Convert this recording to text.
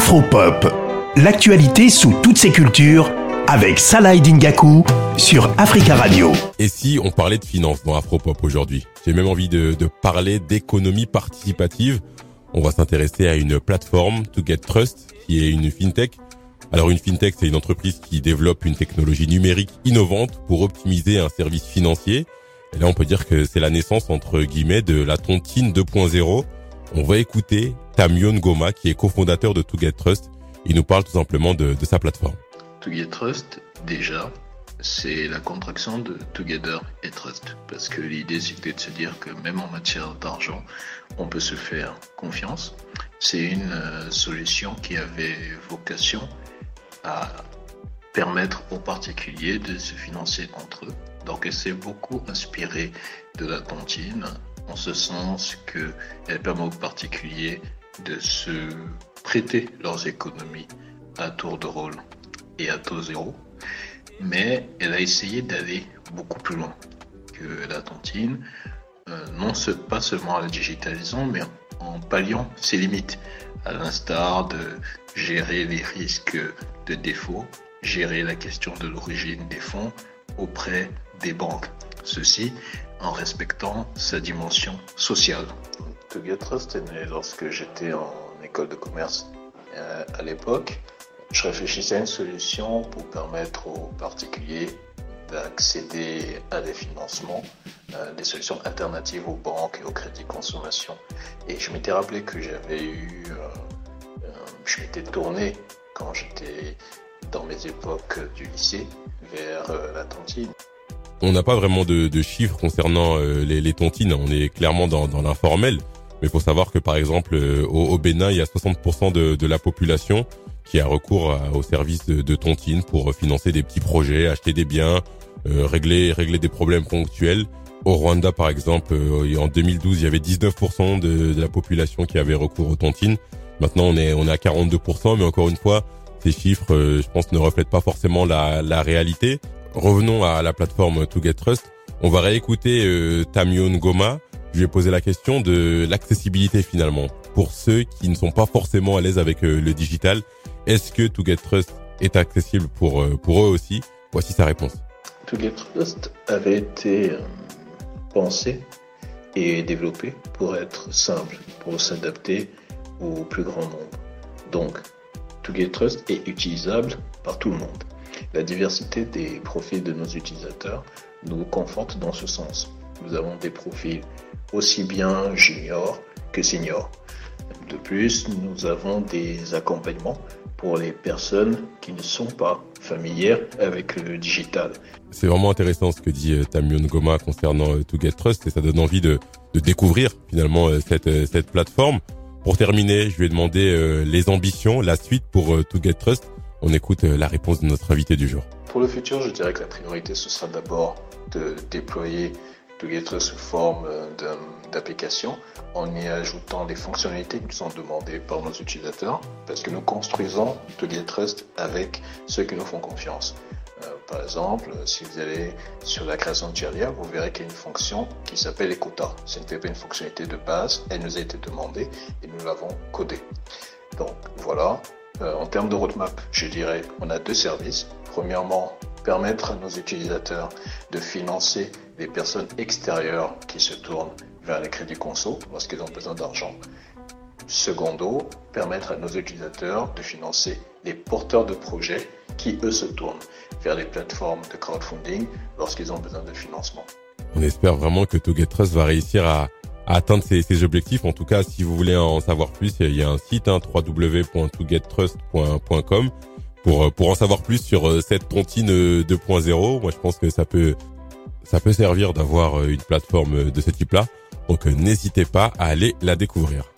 Afropop, l'actualité sous toutes ses cultures avec Salah Dingaku sur Africa Radio. Et si on parlait de finance dans Afropop aujourd'hui? J'ai même envie de, de parler d'économie participative. On va s'intéresser à une plateforme, To Get Trust, qui est une fintech. Alors une fintech, c'est une entreprise qui développe une technologie numérique innovante pour optimiser un service financier. Et là, on peut dire que c'est la naissance, entre guillemets, de la tontine 2.0 on va écouter Tamion Goma, qui est cofondateur de To Get Trust. Il nous parle tout simplement de, sa plateforme. To Get Trust, déjà, c'est la contraction de Together et Trust. Parce que l'idée, c'était de se dire que même en matière d'argent, on peut se faire confiance. C'est une euh, solution qui avait vocation à permettre aux particuliers de se financer entre eux. Donc elle s'est beaucoup inspirée de la tontine en ce sens qu'elle permet aux particuliers de se prêter leurs économies à tour de rôle et à taux zéro. Mais elle a essayé d'aller beaucoup plus loin que la tontine, euh, non pas seulement en la digitalisant, mais en palliant ses limites, à l'instar de gérer les risques de défaut, gérer la question de l'origine des fonds auprès des banques. Ceci en respectant sa dimension sociale. Trust est né lorsque j'étais en école de commerce euh, à l'époque. Je réfléchissais à une solution pour permettre aux particuliers d'accéder à des financements, euh, des solutions alternatives aux banques et au crédit consommation. Et je m'étais rappelé que j'avais eu, euh, je m'étais tourné quand j'étais dans mes époques du lycée vers la tontine. On n'a pas vraiment de, de, chiffres concernant euh, les, les, tontines. On est clairement dans, dans l'informel. Mais faut savoir que par exemple euh, au, Bénin, il y a 60% de, de, la population qui a recours au service de, de tontine pour financer des petits projets, acheter des biens, euh, régler régler des problèmes ponctuels. Au Rwanda, par exemple, en 2012, il y avait 19% de, de, la population qui avait recours aux tontines. Maintenant, on est on est à 42%, mais encore une fois, ces chiffres, je pense, ne reflètent pas forcément la, la réalité revenons à la plateforme To. On va réécouter euh, Tamion Goma. Je lui ai posé la question de l'accessibilité finalement. Pour ceux qui ne sont pas forcément à l'aise avec euh, le digital, est-ce que To est accessible pour, euh, pour eux aussi? Voici sa réponse. To avait été pensé et développé pour être simple, pour s'adapter au plus grand nombre. Donc, To est utilisable par tout le monde. La diversité des profils de nos utilisateurs nous conforte dans ce sens. Nous avons des profils aussi bien juniors que seniors. De plus, nous avons des accompagnements pour les personnes qui ne sont pas familières avec le digital. C'est vraiment intéressant ce que dit euh, Tamion Goma concernant euh, To Trust et ça donne envie de, découvrir finalement euh, cette, plateforme. Pour terminer, je lui ai demandé les ambitions, la suite pour To Trust. On écoute euh, la réponse de notre invité du jour. Pour le futur, je dirais que la priorité, ce sera d'abord de déployer Together sous forme euh, d'application en y ajoutant des fonctionnalités qui sont demandées par nos utilisateurs parce que nous construisons Together Trust avec ceux qui nous font confiance. Euh, par exemple, si vous allez sur la création de Jeria, vous verrez qu'il y a une fonction qui s'appelle les quotas. Ce n'était pas une fonctionnalité de base, elle nous a été demandée et nous l'avons codée. Donc voilà, euh, en termes de roadmap, je dirais on a deux services. Premièrement, permettre à nos utilisateurs de financer les personnes extérieures qui se tournent vers les crédits conso lorsqu'ils ont besoin d'argent. Secondo, permettre à nos utilisateurs de financer les porteurs de projets qui, eux, se tournent vers les plateformes de crowdfunding lorsqu'ils ont besoin de financement. On espère vraiment que Togetrust va réussir à, atteindre ses, objectifs. En tout cas, si vous voulez en savoir plus, il y a un site hein, www.togettrust.com pour euh, pour en savoir plus sur euh, cette tontine 2.0. Euh, Moi, je pense que ça peut ça peut servir d'avoir une plateforme de ce type-là. Donc, n'hésitez pas à aller la découvrir.